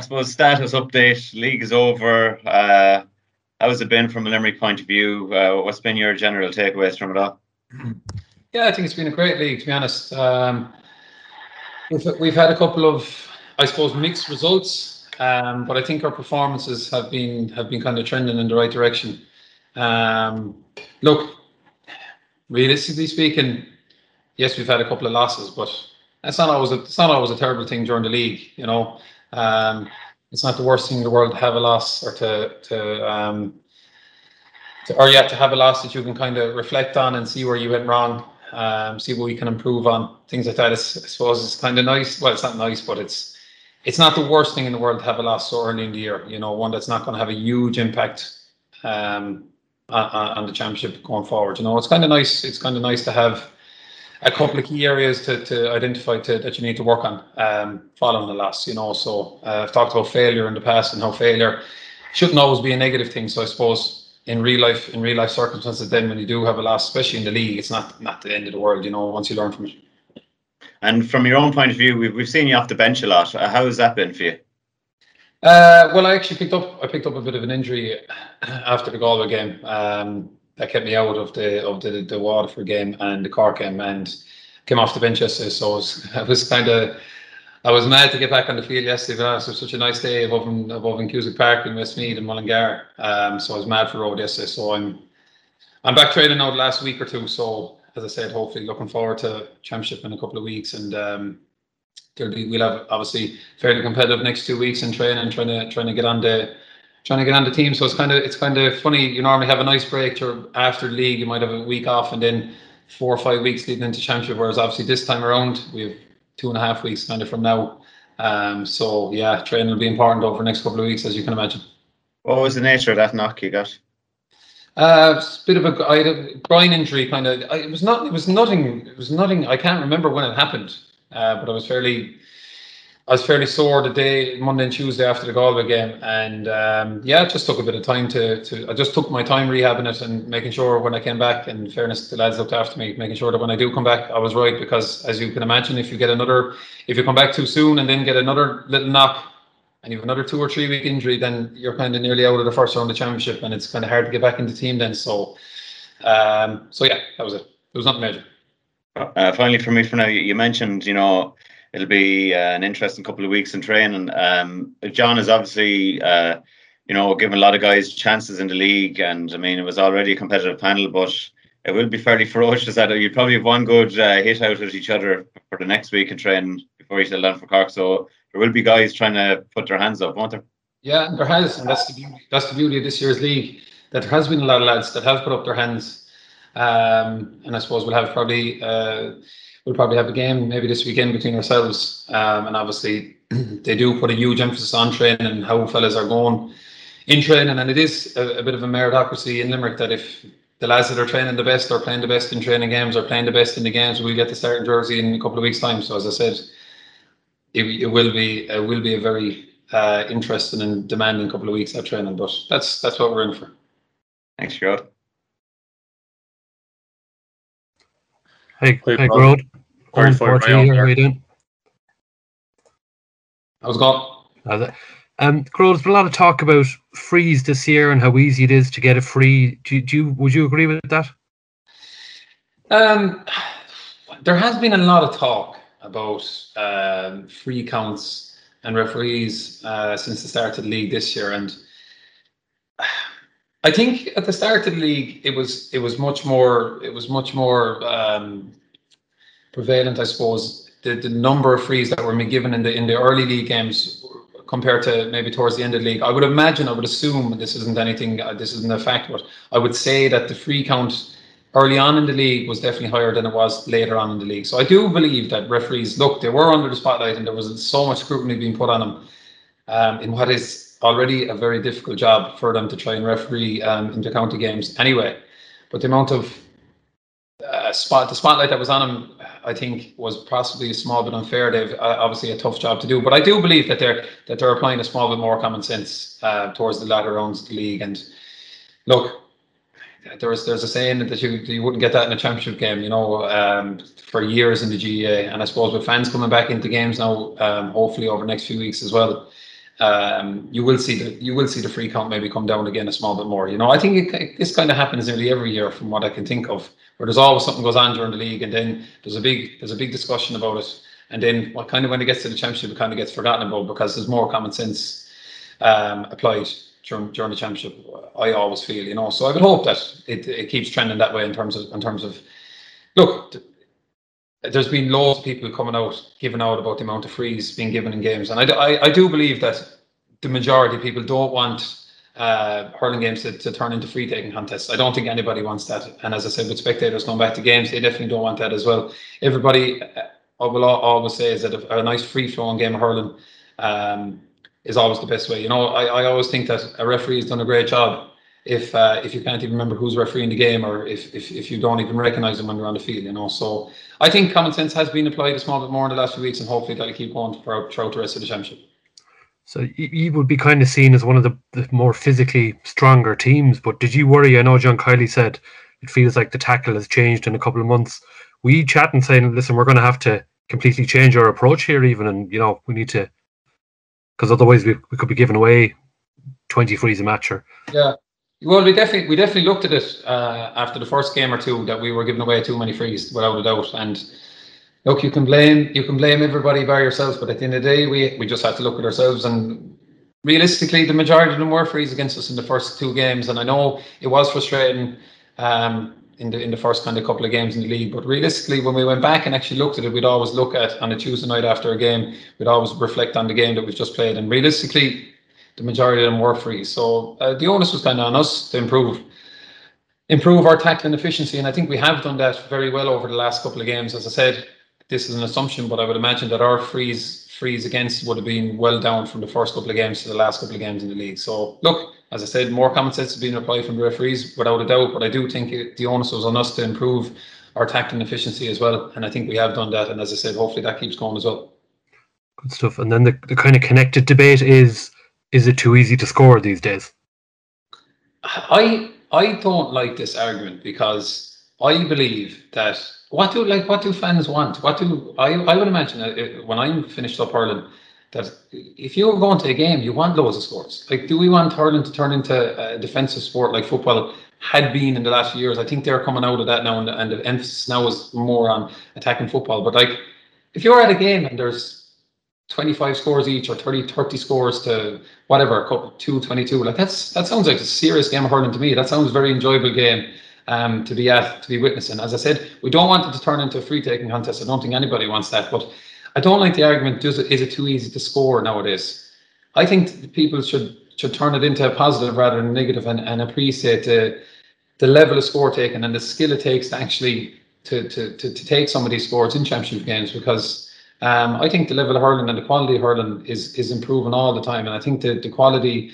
I suppose status update. League is over. Uh, how has it been from a Limerick point of view? Uh, what's been your general takeaways from it all? Yeah, I think it's been a great league. To be honest, um, we've, we've had a couple of, I suppose, mixed results, um, but I think our performances have been have been kind of trending in the right direction. Um, look, realistically speaking, yes, we've had a couple of losses, but that's not always a, it's not always a terrible thing during the league. You know, um, it's not the worst thing in the world to have a loss or to to, um, to or yeah to have a loss that you can kind of reflect on and see where you went wrong, um, see what we can improve on, things like that. It's, I suppose it's kind of nice. Well, it's not nice, but it's it's not the worst thing in the world to have a loss so early in the year. You know, one that's not going to have a huge impact um, on, on the championship going forward. You know, it's kind of nice. It's kind of nice to have a couple of key areas to, to identify to, that you need to work on um, following the loss. You know, so uh, I've talked about failure in the past and how failure shouldn't always be a negative thing. So I suppose in real life, in real life circumstances, then when you do have a loss, especially in the league, it's not not the end of the world. You know, once you learn from it. And from your own point of view, we've we've seen you off the bench a lot. Uh, how has that been for you? Uh, well, I actually picked up I picked up a bit of an injury after the Galway game. Um, that kept me out of the of the, the Waterford game and the Cork game, and came off the bench yesterday. So I was, was kind of I was mad to get back on the field yesterday. But it was such a nice day above in, above in Cusack Park in Westmeath and Mullingar. Um, so I was mad for road yesterday. So I'm I'm back training now the last week or two. So as I said, hopefully looking forward to championship in a couple of weeks and. Um, there'll be we'll have obviously fairly competitive next two weeks in training, trying to trying to get on the trying to get on the team. So it's kind of it's kind of funny. You normally have a nice break after league. You might have a week off and then four or five weeks leading into championship. Whereas obviously this time around we have two and a half weeks kind of from now. Um, so yeah, training will be important over the next couple of weeks, as you can imagine. What was the nature of that knock you got? Uh, it's a bit of a, I had a groin injury, kind of. It was not. It was nothing. It was nothing. I can't remember when it happened, uh, but I was fairly I was fairly sore the day Monday and Tuesday after the Galway game, and um, yeah, it just took a bit of time to, to. I just took my time rehabbing it and making sure when I came back. In fairness, the lads looked after me, making sure that when I do come back, I was right. Because as you can imagine, if you get another, if you come back too soon and then get another little knock, and you have another two or three week injury, then you're kind of nearly out of the first round of the championship, and it's kind of hard to get back into the team then. So, um, so yeah, that was it. It was nothing major. Uh, finally, for me, for now, you mentioned, you know it'll be uh, an interesting couple of weeks in training. Um, John is obviously, uh, you know, giving a lot of guys chances in the league, and I mean, it was already a competitive panel, but it will be fairly ferocious. That you probably have one good uh, hit out at each other for the next week in training before you settle down for Cork. So there will be guys trying to put their hands up, won't there? Yeah, there has, and that's the beauty. That's the beauty of this year's league. That there has been a lot of lads that have put up their hands, um, and I suppose we'll have probably uh, we'll probably have a game maybe this weekend between ourselves. Um, and obviously, they do put a huge emphasis on training and how fellas are going in training. And it is a, a, bit of a meritocracy in Limerick that if the lads that are training the best are playing the best in training games or playing the best in the games, we'll get the starting jersey in a couple of weeks' time. So as I said, it, it will be it will be a very uh, interesting and demanding couple of weeks of training. But that's that's what we're in for. Thanks, Gerard. Hey, hey, Gearóid. Sorry, for here. How are you doing? How's it going? Um, Gearóid, there's been a lot of talk about frees this year and how easy it is to get a free. Do, do you would you agree with that? Um, there has been a lot of talk about um, free counts and referees uh, since the start of the league this year, and I think at the start of the league, it was it was much more it was much more um, prevalent, I suppose. The, the number of frees that were given in the in the early league games compared to maybe towards the end of the league. I would imagine, I would assume this isn't anything, uh, this isn't a fact, but I would say that the free count early on in the league was definitely higher than it was later on in the league. So I do believe that referees, look, they were under the spotlight and there was so much scrutiny being put on them um, in what is already a very difficult job for them to try and referee um, inter-county games anyway. But the amount of uh, spot, the spotlight that was on them, I think, was possibly a small bit unfair. They've uh, obviously a tough job to do, but I do believe that they're that they're applying a small bit more common sense uh, towards the latter rounds of the league. And look, there's there's a saying that you you wouldn't get that in a championship game, you know, um, for years in the GAA. And I suppose with fans coming back into games now, um, hopefully over the next few weeks as well, um, you will see the you will see the free count maybe come down again a small bit more. You know, I think it, this kind of happens nearly every year from what I can think of, where there's always something goes on during the league, and then there's a big there's a big discussion about it, and then what kind of when it gets to the championship, it kind of gets forgotten about because there's more common sense um, applied during during the championship. I always feel, you know, so I would hope that it, it keeps trending that way in terms of in terms of look there's been loads of people coming out giving out about the amount of frees being given in games, and I, I, I do believe that the majority of people don't want uh, hurling games to, to turn into free taking contests. I don't think anybody wants that. And as I said, with spectators going back to games, they definitely don't want that as well. Everybody, uh, I will always say, is that a, a nice free flowing game of hurling um, is always the best way. You know, I, I always think that a referee has done a great job if uh, if you can't even remember who's refereeing the game or if, if, if you don't even recognise them when they're on the field, you know. So I think common sense has been applied a small bit more in the last few weeks, and hopefully that'll keep going throughout, throughout the rest of the championship. So you would be kind of seen as one of the, the more physically stronger teams, but did you worry? I know John Kiely said it feels like the tackle has changed in a couple of months. We chat and saying, listen, we're going to have to completely change our approach here, even, and you know we need to, because otherwise we, we could be giving away twenty frees a match. Or yeah, well, we definitely we definitely looked at it uh, after the first game or two that we were giving away too many frees without a doubt. And look, you can blame you can blame everybody by yourselves, but at the end of the day, we we just had to look at ourselves and realistically, the majority of them were frees against us in the first two games. And I know it was frustrating um, in the in the first kind of couple of games in the league, but realistically, when we went back and actually looked at it, we'd always look at on a Tuesday night after a game, we'd always reflect on the game that we've just played. And realistically, the majority of them were free. So uh, the onus was kind of on us to improve improve our tackling efficiency, and I think we have done that very well over the last couple of games. As I said, this is an assumption, but I would imagine that our frees frees against would have been well down from the first couple of games to the last couple of games in the league. So look, as I said, more common sense has been applied from the referees without a doubt, but I do think it, the onus was on us to improve our tackling efficiency as well, and I think we have done that. And as I said, hopefully that keeps going as well. Good stuff. And then the, the kind of connected debate is is it too easy to score these days? I I don't like this argument because I believe that what do like what do fans want? What do I I would imagine uh, when I'm finished up hurling that if you're going to a game, you want loads of scores. Like, do we want hurling to turn into a defensive sport like football had been in the last years? I think they're coming out of that now, and, and the emphasis now is more on attacking football. But like, if you're at a game and there's 25 scores each or 30 30 scores to whatever couple 2 22 like that's that sounds like a serious game of hurling to me that sounds very enjoyable game um, to be at to be witnessing. As i said we don't want it to turn into a free taking contest. I don't think anybody wants that but i don't like the argument does it is it too easy to score nowadays? I think people should should turn it into a positive rather than negative and, and appreciate the the level of score taken and the skill it takes to actually to, to, to, to take some of these scores in championship games because um, I think the level of hurling and the quality of hurling is is improving all the time, and I think the, the quality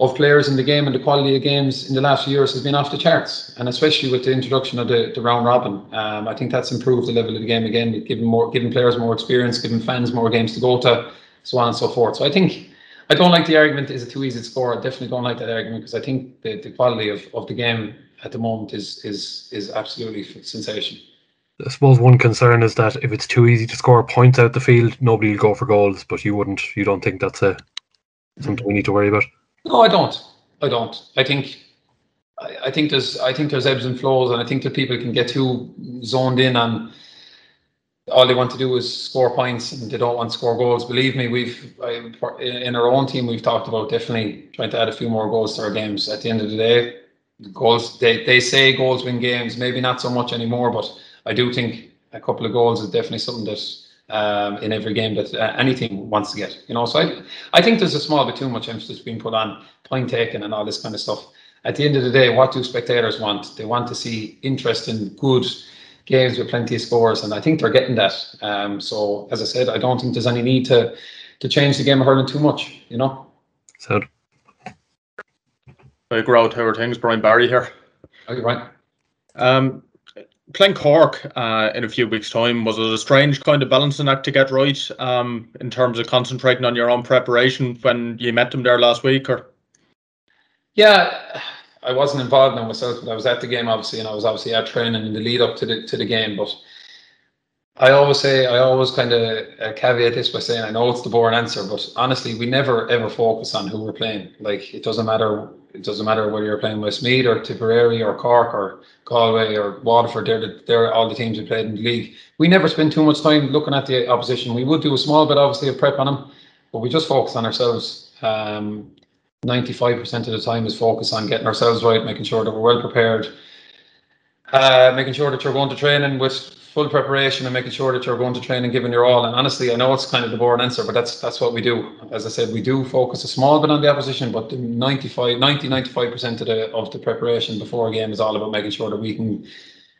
of players in the game and the quality of games in the last few years has been off the charts, and especially with the introduction of the, the round robin, um, I think that's improved the level of the game again, giving more giving players more experience, giving fans more games to go to, so on and so forth. So I think I don't like the argument is it too easy to score. I definitely don't like that argument because I think the, the quality of, of the game at the moment is is is absolutely sensational. I suppose one concern is that if it's too easy to score points out the field, nobody will go for goals. But you wouldn't. You don't think that's a something we need to worry about? No, I don't. I don't. I think. I, I think there's. I think there's ebbs and flows, and I think that people can get too zoned in on. All they want to do is score points, and they don't want to score goals. Believe me, we've in our own team we've talked about definitely trying to add a few more goals to our games. At the end of the day, goals they they say goals win games. Maybe not so much anymore, but I do think a couple of goals is definitely something that um, in every game that uh, anything wants to get. You know, so I, I think there's a small bit too much emphasis being put on point taking and all this kind of stuff. At the end of the day, what do spectators want? They want to see interest interesting, good games with plenty of scores, and I think they're getting that. Um, so, as I said, I don't think there's any need to to change the game of hurling too much. You know. So. Hey, Grout, how are things? Brian Barry here. Oh, you're right. Um, playing Cork uh, in a few weeks' time was it a strange kind of balancing act to get right um, in terms of concentrating on your own preparation when you met them there last week, or? Yeah, I wasn't involved in myself, but I was at the game obviously, and I was obviously at training in the lead up to the to the game. But I always say, I always kind of uh, caveat this by saying, I know it's the boring answer, but honestly, we never ever focus on who we're playing. Like it doesn't matter, it doesn't matter whether you're playing Westmeath or Tipperary or Cork or Galway or Waterford. They're the, they're all the teams we played in the league. We never spend too much time looking at the opposition. We would do a small bit, obviously, of prep on them, but we just focus on ourselves. Um, 95% of the time is focus on getting ourselves right, making sure that we're well prepared, uh, making sure that you're going to training with full preparation and making sure that you're going to train and giving your all. And honestly, I know it's kind of the boring answer, but that's that's what we do. As I said, we do focus a small bit on the opposition, but 95, 90, 95% of the of the preparation before a game is all about making sure that we can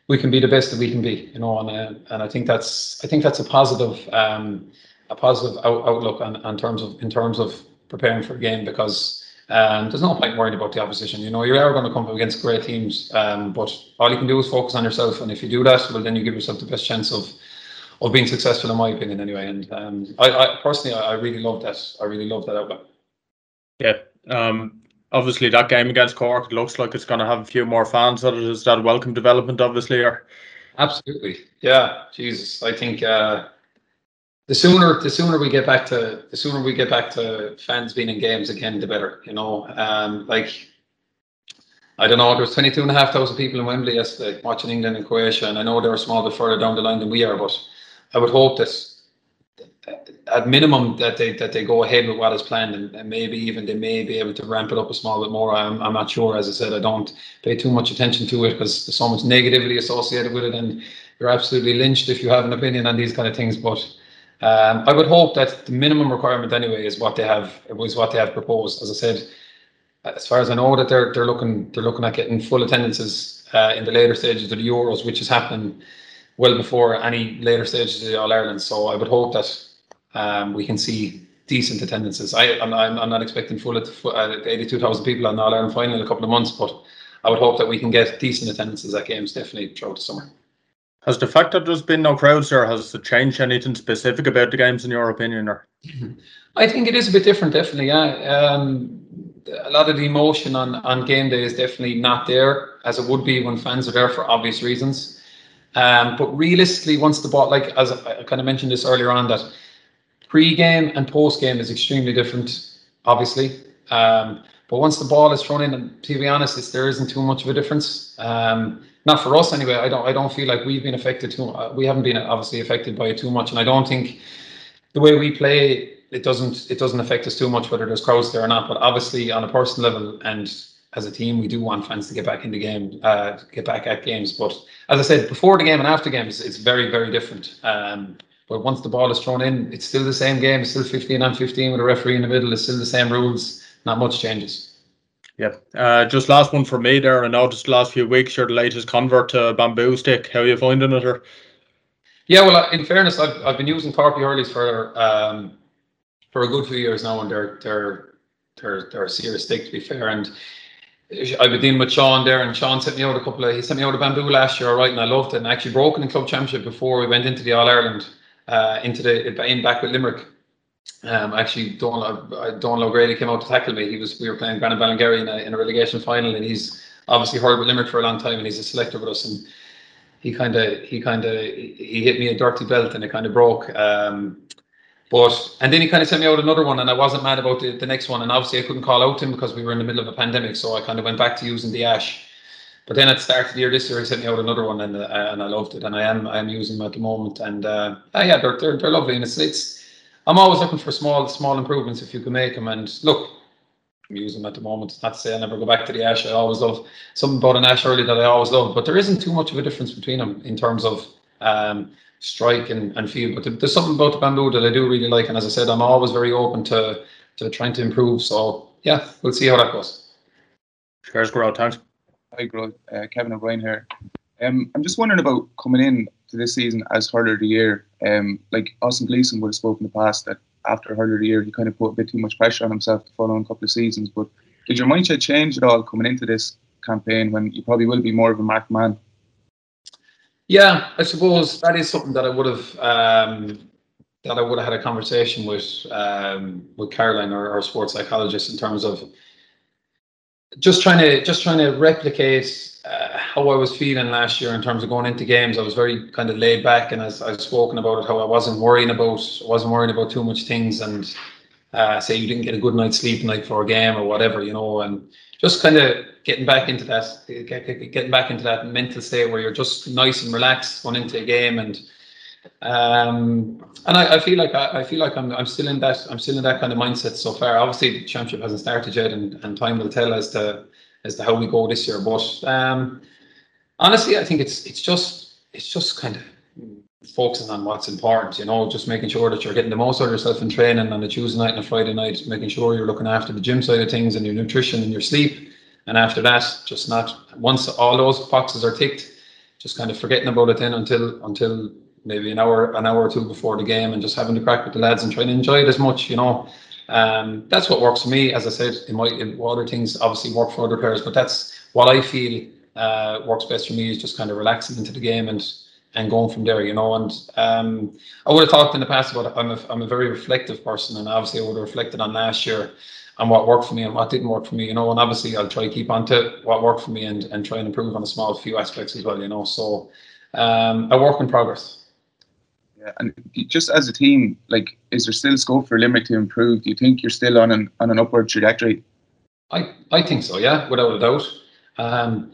we can be the best that we can be. You know, and uh, and I think that's I think that's a positive um, a positive out, outlook on, on terms of in terms of preparing for a game because um, there's no point worrying about the opposition. You know, you are ever going to come up against great teams, um, but all you can do is focus on yourself. And if you do that, well, then you give yourself the best chance of of being successful, in my opinion, anyway. And um, I, I, personally, I, really love that. I really love that outlook. Yeah. Um, obviously, that game against Cork looks like it's going to have a few more fans. That is that welcome development, obviously. Or absolutely, yeah. Jesus, I think. Uh, the sooner the sooner we get back to the sooner we get back to fans being in games again, the better. You know, um, like I don't know, there was 22 and a half thousand people in Wembley yesterday watching England and Croatia, and I know they're a small bit further down the line than we are, but I would hope that at minimum that they that they go ahead with what is planned, and, and maybe even they may be able to ramp it up a small bit more. I'm I'm not sure. As I said, I don't pay too much attention to it because there's so much negativity associated with it, and you're absolutely lynched if you have an opinion on these kind of things, but. Um, I would hope that the minimum requirement anyway is what they have was what they have proposed. As I said, as far as I know, that they're they're looking they're looking at getting full attendances uh, in the later stages of the Euros, which is happening well before any later stages of the All Ireland. So I would hope that um, we can see decent attendances. I I'm, I'm not expecting full at uh, 82,000 people on the All Ireland final in a couple of months, but I would hope that we can get decent attendances at games definitely throughout the summer. Has the fact that there's been no crowds there has it changed anything specific about the games in your opinion? Or I think it is a bit different, definitely. Yeah, um, a lot of the emotion on on game day is definitely not there as it would be when fans are there for obvious reasons. Um, but realistically, once the ball, like as I kind of mentioned this earlier on, that pre-game and post-game is extremely different, obviously. Um, but once the ball is thrown in, and to be honest, there isn't too much of a difference. Um, not for us anyway. I don't I don't feel like we've been affected too. Uh, we haven't been obviously affected by it too much, and I don't think the way we play it doesn't it doesn't affect us too much whether there's crowds there or not. But obviously on a personal level and as a team, we do want fans to get back in the game, uh, get back at games. But as I said, before the game and after games, it's very very different. Um, but once the ball is thrown in, it's still the same game. It's still 15 on 15 with a referee in the middle. It's still the same rules. Not much changes. Yeah. Uh, just last one for me there. I noticed the last few weeks you're the latest convert to bamboo stick. How are you finding it? Or? Yeah, well, in fairness, I've, I've been using Torpey Hurleys for um, for a good few years now, and they're they're they're they're a serious stick to be fair. And I've been dealing with Sean there, and Sean sent me out a couple of he sent me out a bamboo last year, right, and I loved it. And I actually broken in club championship before we went into the All Ireland, uh, into the in back with Limerick. Um, actually, Donal, Donal O'Grady came out to tackle me. He was we were playing Granagh Ballingarry in a, in a relegation final, and he's obviously heard with Limerick for a long time, and he's a selector with us. And he kind of he kind of he hit me a dirty belt, and it kind of broke. Um, but and then he kind of sent me out another one, and I wasn't mad about the, the next one. And obviously, I couldn't call out him because we were in the middle of a pandemic, so I kind of went back to using the ash. But then at the start of the year this year, he sent me out another one, and uh, and I loved it, and I am I am using them at the moment, and uh, yeah, they're, they're they're lovely, and it's it's I'm always looking for small, small improvements if you can make them. And look, I'm using them at the moment. It's not to say I never go back to the ash. I always love something about an ash hurley that I always love, but there isn't too much of a difference between them in terms of um, strike and, and feel. But there's something about the bamboo that I do really like. And as I said, I'm always very open to to trying to improve. So yeah, we'll see how that goes. Cheers, Grow. Thanks. Hi, Grow. Uh, Kevin O'Brien here. Um, I'm just wondering about coming in to this season as hurler of the year. Um, like Austin Gleeson would have spoken in the past that after hurler of the year, he kind of put a bit too much pressure on himself the following couple of seasons. But did your mindset change at all coming into this campaign when you probably will be more of a marked man? Yeah, I suppose that is something that I would have um, that I would have had a conversation with um, with Caroline, our, our sports psychologist, in terms of just trying to just trying to replicate uh, how I was feeling last year in terms of going into games. I was very kind of laid back, and as I've spoken about it, how I wasn't worrying about wasn't worrying about too much things, and uh, say you didn't get a good night's sleep night for a game or whatever, you know, and just kind of getting back into that, getting back into that mental state where you're just nice and relaxed going into a game, and um, and I, I, feel like I, I, feel like I'm I'm still in that I'm still in that kind of mindset so far. Obviously, the championship hasn't started yet, and, and time will tell as to as to how we go this year. But um, honestly, I think it's it's just it's just kind of focusing on what's important. You know, just making sure that you're getting the most out of yourself in training on a Tuesday night and a Friday night. Making sure you're looking after the gym side of things and your nutrition and your sleep. And after that, just not once all those boxes are ticked, just kind of forgetting about it then until until maybe an hour an hour or two before the game and just having to crack with the lads and trying to enjoy it as much. You know, um, that's what works for me. As I said, it might in other things obviously work for other players, but that's what I feel uh, works best for me is just kind of relaxing into the game and and going from there, you know. And um, I would have talked in the past about I'm a I'm a very reflective person, and obviously I would have reflected on last year and what worked for me and what didn't work for me, you know. And obviously I'll try to keep on to what worked for me and and try and improve on a small few aspects as well, you know. So um, a work in progress. Yeah, and just as a team, like, is there still scope for Limerick to improve? Do you think you're still on an on an upward trajectory? I I think so, yeah, without a doubt. Um,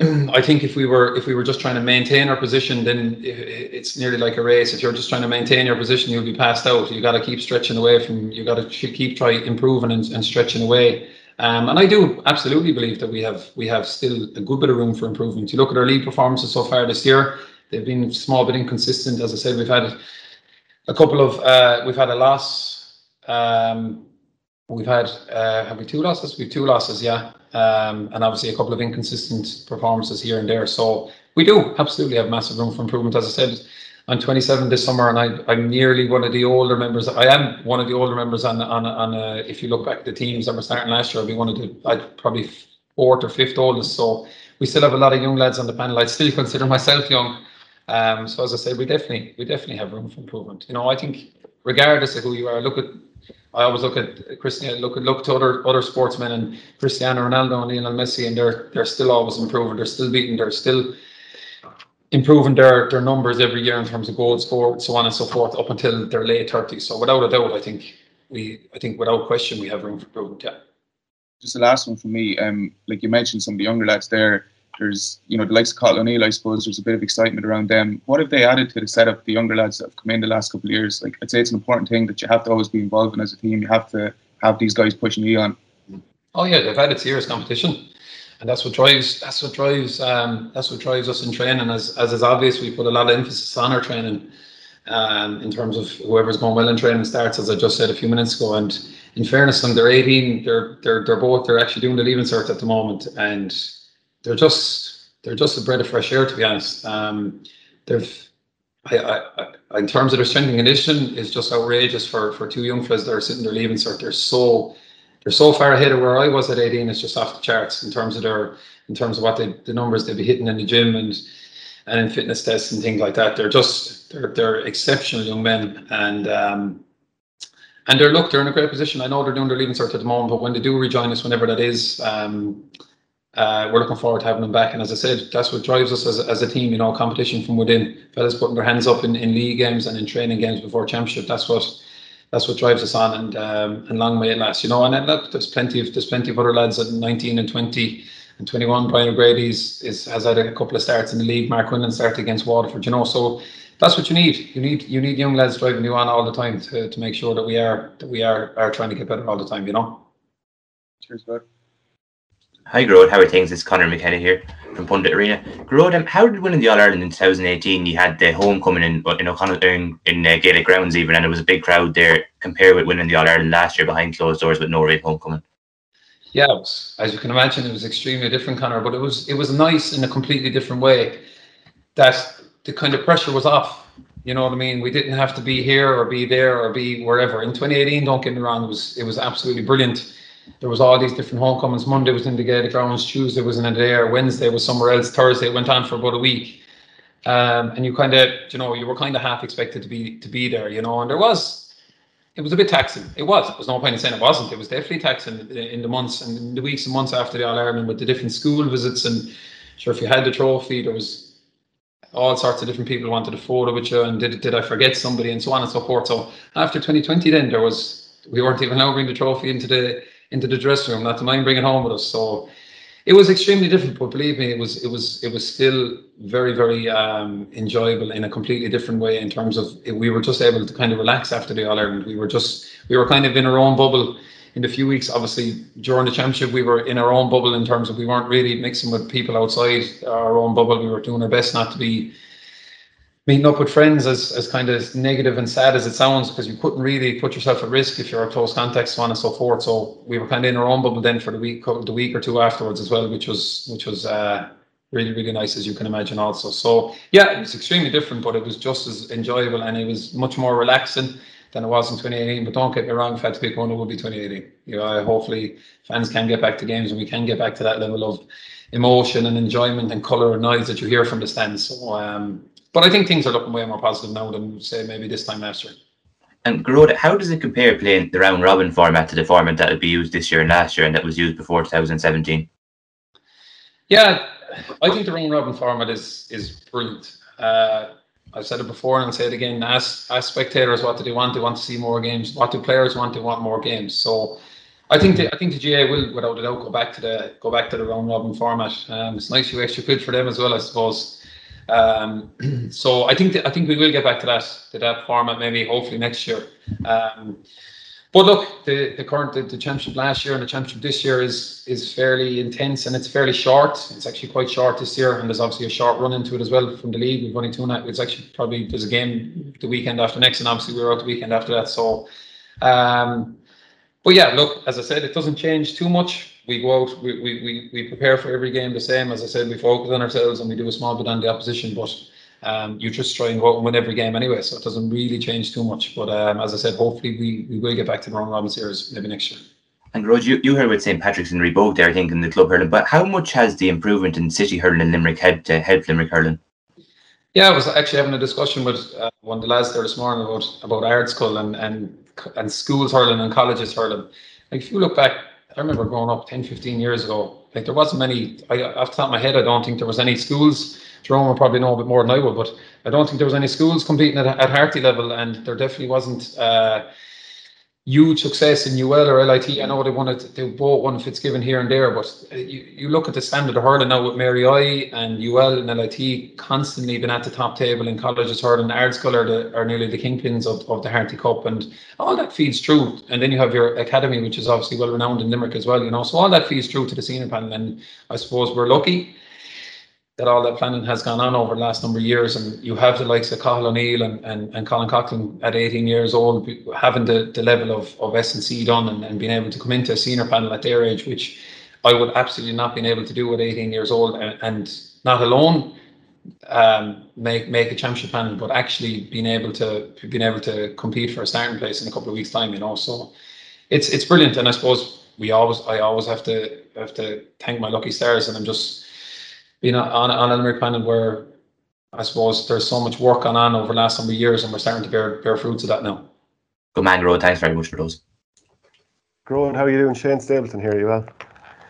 I think if we were if we were just trying to maintain our position, then it's nearly like a race. If you're just trying to maintain your position, you'll be passed out. You got to keep stretching away from. You got to keep try improving and, and stretching away. Um, and I do absolutely believe that we have we have still a good bit of room for improvement. You look at our league performances so far this year; they've been small but inconsistent. As I said, we've had a couple of uh, we've had a loss. Um, we've had uh, have we two losses? We've two losses, yeah um, and obviously a couple of inconsistent performances here and there. So we do absolutely have massive room for improvement. As I said, I'm 27 this summer, and I, I'm nearly one of the older members. I am one of the older members on on on. Uh, if you look back at the teams that were starting last year, I'd be one of the. I'd probably fourth or fifth oldest. So we still have a lot of young lads on the panel. I'd still consider myself young. Um, so as I said, we definitely we definitely have room for improvement. You know, I think regardless of who you are, look at I always look at Cristiano, look at look to other other sportsmen and Cristiano Ronaldo and Lionel Messi, and they're they're still always improving. They're still beating. They're still improving their their numbers every year in terms of goals scored, so on and so forth, up until their late thirties. So without a doubt, I think we, I think without question, we have room for improvement. Yeah. Just the last one for me. Um, like you mentioned, some of the younger lads there there's you know the likes of Cathal O'Neill, I suppose there's a bit of excitement around them. What have they added to the setup? The younger lads that have come in the last couple of years, like I'd say it's an important thing that you have to always be involved in as a team. You have to have these guys pushing you on. Oh yeah, they've added serious competition, and that's what drives that's what drives um, that's what drives us in training. As as is obvious, we put a lot of emphasis on our training. Um, in terms of whoever's going well in training starts, as I just said a few minutes ago. And in fairness, them they're 18. They're they're they're both they're actually doing the leaving cert at the moment, and they're just they're just a breath of fresh air to be honest. Um, they've I, I, I, in terms of their strength and condition is just outrageous for for two young fellas that are sitting there leaving cert. They're so they're so far ahead of where I was at 18. It's just off the charts in terms of their in terms of what they, the numbers they'd be hitting in the gym and and in fitness tests and things like that. They're just they're they're exceptional young men and um, and they're look they're in a great position. I know they're doing their leaving cert at the moment, but when they do rejoin us, whenever that is, um, uh, we're looking forward to having them back. And as I said, that's what drives us as, as a team, you know, competition from within. Fellas putting their hands up in, in league games and in training games before championship. That's what that's what drives us on and um, and long may it last, you know. And look, there's plenty of there's plenty of other lads at 19 and 20 and 21. Brian O'Grady's is has had a couple of starts in the league. Mark Quinlan started against Waterford, you know. So that's what you need. You need you need young lads driving you on all the time to, to make sure that we are that we are are trying to get better all the time, you know. Cheers, bud. Hi, Gearóid. How are things? It's Conor McKenna here from Pundit Arena. Gearóid, um, how did winning the All Ireland in 2018? You had the homecoming in in O'Connell in, in uh, Gaelic grounds even, and there was a big crowd there. Compared with winning the All Ireland last year behind closed doors with no real homecoming. Yeah, was, as you can imagine, it was extremely different, Conor. But it was it was nice in a completely different way. That the kind of pressure was off. You know what I mean? We didn't have to be here or be there or be wherever. In 2018, don't get me wrong, it was it was absolutely brilliant there was all these different homecomings. Monday was in the Gaelic grounds, Tuesday was in there, Wednesday was somewhere else, Thursday went on for about a week. Um, and you kind of, you know, you were kind of half expected to be to be there, you know, and there was, it was a bit taxing. It was. It was no point in saying it wasn't. It was definitely taxing in the months and the weeks and months after the All Ireland with the different school visits and sure if you had the trophy, there was all sorts of different people wanted a photo with you, and did did I forget somebody, and so on and so forth. So after 2020, then there was we weren't even allowed to bring the trophy into the into the dressing room, not to mind bringing home with us. So it was extremely different, but believe me, it was it was it was still very very um, enjoyable in a completely different way in terms of we were just able to kind of relax after the All Ireland. We were just we were kind of in our own bubble in the few weeks. Obviously, during the championship, we were in our own bubble in terms of we weren't really mixing with people outside our own bubble. We were doing our best not to be meeting up with friends as, as kind of negative and sad as it sounds because you couldn't really put yourself at risk if you're a close contact so on and so forth. So we were kind of in our own bubble then for the week the week or two afterwards as well which was which was uh, really really nice as you can imagine also. So yeah it was extremely different but it was just as enjoyable and it was much more relaxing than it was in 2018 but don't get me wrong if I had to pick one it would be 2018 you know hopefully fans can get back to games and we can get back to that level of emotion and enjoyment and colour and noise that you hear from the stands. So um but I think things are looking way more positive now than say maybe this time last year. And Gearóid, how does it compare playing the round robin format to the format that would be used this year and last year and that was used before 2017? Yeah, I think the round robin format is is brilliant. Uh, I've said it before and I'll say it again. Ask, ask spectators what do they want. They want to see more games. What do players want? They want more games. So I think the, I think the GAA will, without a doubt, go back to the go back to the round robin format. Um, it's nice you extra quid for them as well, I suppose. Um, so I think I think we will get back to that to that format maybe hopefully next year. Um, but look, the, the current the, the, championship last year and the championship this year is is fairly intense and it's fairly short. It's actually quite short this year, and there's obviously a short run into it as well from the league. We've only two nights. It's actually probably there's a game the weekend after next, and obviously we're out the weekend after that. So, um, but yeah, look, as I said, it doesn't change too much we go out, we, we, we, we prepare for every game the same. As I said, we focus on ourselves and we do a small bit on the opposition, but um, you just try and go out and win every game anyway, so it doesn't really change too much. But um, as I said, hopefully we, we will get back to the round robin series maybe next year. And Rog, you, you heard with St Patrick's and both there, I think, in the club hurling. But how much has the improvement in City hurling and Limerick helped uh, help Limerick hurling? Yeah, I was actually having a discussion with uh, one of the lads there this morning about about Ardscoil and and and schools hurling and colleges hurling. Like if you look back I remember growing up 10, 15 years ago, like there wasn't many, I, off the top of my head, I don't think there was any schools. Jerome will probably know a bit more than I will, but I don't think there was any schools competing at, at Harty level, and there definitely wasn't uh, huge success in UL or LIT. I know they wanted to, they bought one Fitzgibbon here and there, but uh, you, you look at the standard of hurling now with Mary I and UL and LIT constantly been at the top table in colleges hurling. Ardscoil are, the, are nearly the kingpins of, of the Harty Cup, and all that feeds through. And then you have your academy, which is obviously well renowned in Limerick as well, you know. So all that feeds through to the senior panel, and I suppose we're lucky that all that planning has gone on over the last number of years, and you have the likes of Cathal O'Neill and, and, and Colin Coughlan at 18 years old having the, the level of, of S&C done and, and being able to come into a senior panel at their age, which I would absolutely not been able to do at 18 years old, and, and not alone um, make make a championship panel, but actually being able to being able to compete for a starting place in a couple of weeks' time, you know. So it's it's brilliant, and I suppose we always I always have to have to thank my lucky stars, and I'm just being on, on a Limerick panel where I suppose there's so much work on on over the last number of years and we're starting to bear bear fruits of that now. Good man, Gearóid. Thanks very much for those. Gearóid, how are you doing? Shane Stapleton here, you well?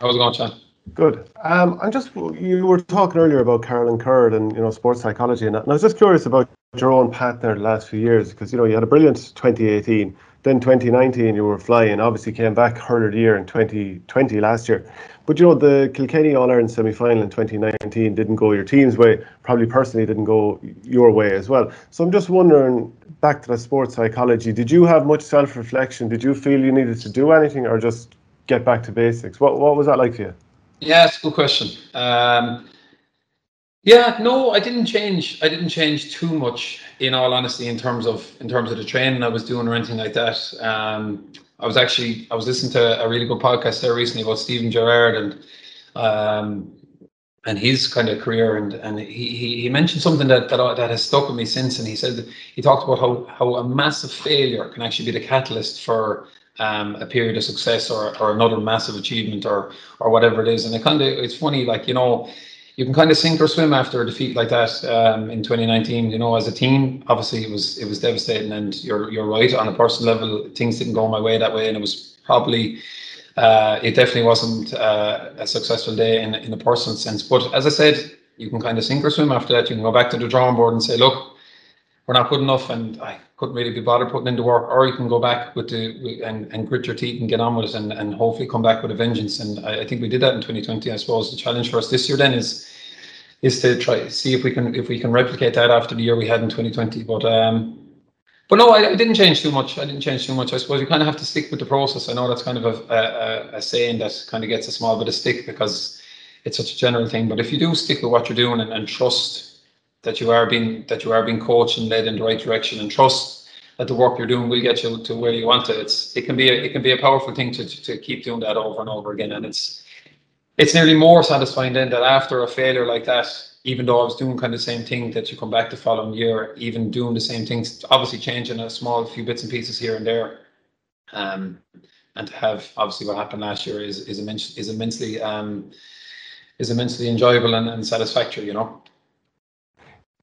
How's it going, Shane? Good. Um, I'm just you were talking earlier about Caroline Currid and you know sports psychology and, that, and I was just curious about your own path there the last few years because you know you had a brilliant 2018 then 2019 you were flying obviously came back hurler the year in 2020 last year but you know, the Kilkenny All Ireland semi final in 2019 didn't go your team's way, probably personally didn't go your way as well. So I'm just wondering, back to the sports psychology, did you have much self reflection? Did you feel you needed to do anything or just get back to basics? What, what was that like for you? Yeah, it's a good question. Um, yeah, no, I didn't change. I didn't change too much, in all honesty, in terms of in terms of the training I was doing or anything like that. Um, I was actually I was listening to a really good podcast there recently about Steven Gerrard and um, and his kind of career and and he he mentioned something that that that has stuck with me since and he said he talked about how how a massive failure can actually be the catalyst for um, a period of success or, or another massive achievement or or whatever it is and it kind of it's funny like you know you can kind of sink or swim after a defeat like that um, in 2019. You know, as a team, obviously it was it was devastating, and you're you're right on a personal level, things didn't go my way that way, and it was probably uh, it definitely wasn't uh, a successful day in in a personal sense. But as I said, you can kind of sink or swim after that. You can go back to the drawing board and say, look, we're not good enough, and I couldn't really be bothered putting into work. Or you can go back with the and, and grit your teeth and get on with it, and, and hopefully come back with a vengeance. And I, I think we did that in 2020. I suppose the challenge for us this year then is is to try see if we can if we can replicate that after the year we had in 2020. But um, but no, I, I, didn't change too much. I didn't change too much. I suppose you kind of have to stick with the process. I know that's kind of a, a, a saying that kind of gets a small bit of stick because it's such a general thing. But if you do stick with what you're doing and, and trust that you are being that you are being coached and led in the right direction, and trust that the work you're doing will get you to where you want to, it's it can be a, it can be a powerful thing to, to, to keep doing that over and over again. And it's it's nearly more satisfying then that after a failure like that even though I was doing kind of the same thing that you come back the following year, even doing the same things, obviously changing a small few bits and pieces here and there. Um, and to have obviously what happened last year is is immense is immensely um, is immensely enjoyable and, and satisfactory, you know.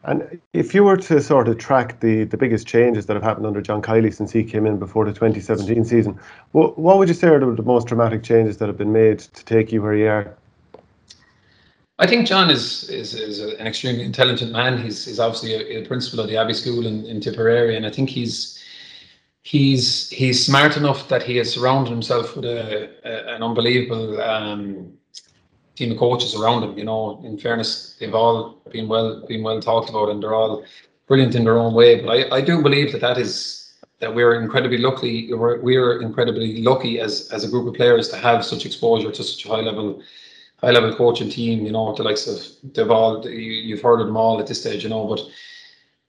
And if you were to sort of track the, the biggest changes that have happened under John Kiely since he came in before the 2017 season, what, what would you say are the, the most dramatic changes that have been made to take you where you are? I think John is is, is an extremely intelligent man. He's he's obviously a, a principal of the Abbey School in, in Tipperary, and I think he's he's he's smart enough that he has surrounded himself with a, a an unbelievable um, team of coaches around him. You know, in fairness, they've all been well been well talked about, and they're all brilliant in their own way. But I, I do believe that that is that we're incredibly lucky. We're, we're incredibly lucky as as a group of players to have such exposure to such a high level high level coaching team, you know, the likes of they've all you, you've heard of them all at this stage, you know, but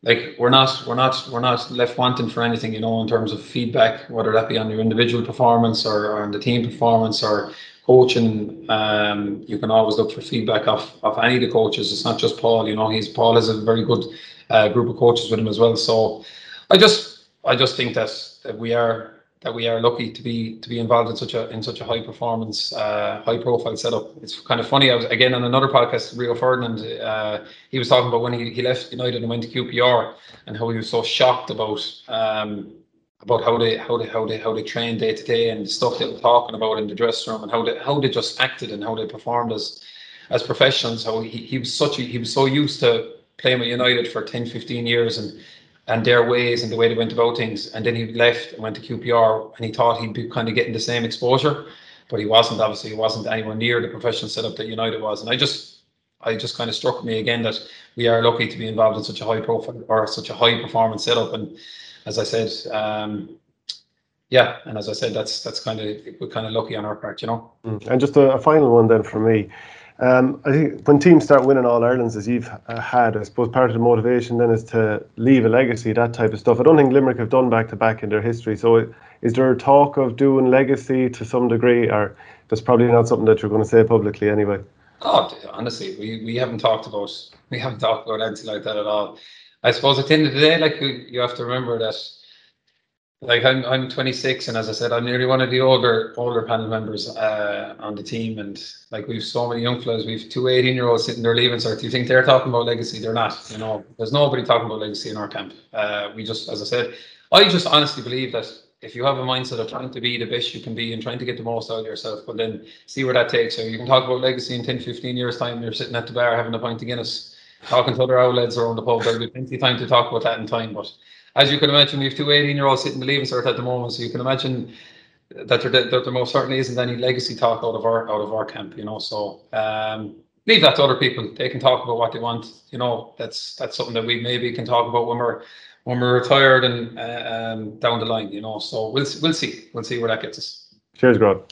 like we're not we're not we're not left wanting for anything, you know, in terms of feedback, whether that be on your individual performance or, or on the team performance or coaching. Um, you can always look for feedback off of any of the coaches. It's not just Paul, you know, he's Paul has a very good uh, group of coaches with him as well. So I just I just think that that we are that we are lucky to be to be involved in such a in such a high performance, uh, high profile setup. It's kind of funny. I was again on another podcast, Rio Ferdinand. Uh, he was talking about when he, he left United and went to QPR, and how he was so shocked about um, about how they how they how they how they train day to day and the stuff they were talking about in the dressing room and how they how they just acted and how they performed as as professionals. How he, he was such a, he was so used to playing with United for 10, 15 years and and their ways and the way they went about things. And then he left and went to QPR and he thought he'd be kind of getting the same exposure, but he wasn't. Obviously, he wasn't anywhere near the professional setup that United was. And I just, I just kind of struck me again that we are lucky to be involved in such a high profile or such a high performance setup. And as I said, um, yeah, and as I said, that's that's kind of we're kind of lucky on our part, you know. Mm. And just a, a final one then for me. Um, I think when teams start winning All Irelands, as you've uh, had, I suppose part of the motivation then is to leave a legacy, that type of stuff. I don't think Limerick have done back to back in their history. So, is there talk of doing legacy to some degree, or that's probably not something that you're going to say publicly anyway? Oh, honestly, we, we haven't talked about we haven't talked about anything like that at all. I suppose at the end of the day, like you have to remember that like I'm I'm 26 and as I said I'm nearly one of the older older panel members uh, on the team. And like we've so many young fellas we've two 18 year olds sitting there leaving so do you think they're talking about legacy? They're not. You know there's nobody talking about legacy in our camp. Uh, we just as I said I just honestly believe that if you have a mindset of trying to be the best you can be and trying to get the most out of yourself but then see where that takes you. You can talk about legacy in 10 15 years time. You're sitting at the bar having a pint of Guinness talking to other outlets around the pub there'll be plenty of time to talk about that in time but as you can imagine, we have two 18 year olds sitting in the leaving cert at the moment, so you can imagine that there, that there most certainly isn't any legacy talk out of our out of our camp, you know. So um, leave that to other people. They can talk about what they want. You know, that's that's something that we maybe can talk about when we're when we're retired and uh, um, down the line. You know, so we'll we'll see we'll see where that gets us. Cheers, Gearóid.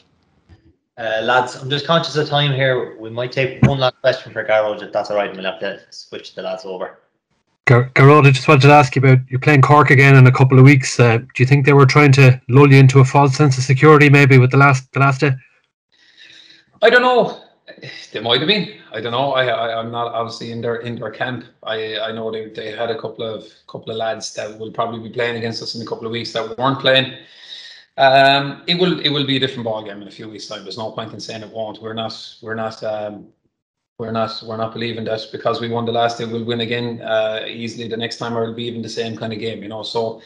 Uh, lads, I'm just conscious of time here. We might take one last question for Gearóid, if that's all right, and we'll have to switch the lads over. Gearóid, I just wanted to ask you about you're playing Cork again in a couple of weeks. Uh, do you think they were trying to lull you into a false sense of security, maybe with the last the last day? I don't know. They might have been. I don't know. I, I am not obviously in their in their camp. I I know they, they had a couple of couple of lads that will probably be playing against us in a couple of weeks that weren't playing. Um, it will it will be a different ball game in a few weeks' time. There's no point in saying it won't. We're not we're not um, we're not we're not believing that because we won the last day we'll win again uh, easily the next time or it'll be even the same kind of game you know so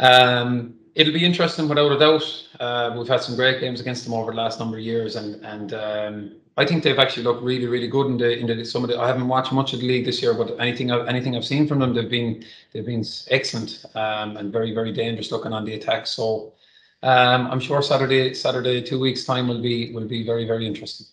um it'll be interesting without a doubt. Uh, we've had some great games against them over the last number of years, and and um, I think they've actually looked really, really good in the in the some of the. I haven't watched much of the league this year, but anything I've, anything I've seen from them, they've been they've been excellent um, and very, very dangerous looking on the attack. So um, I'm sure Saturday Saturday two weeks time will be will be very, very interesting.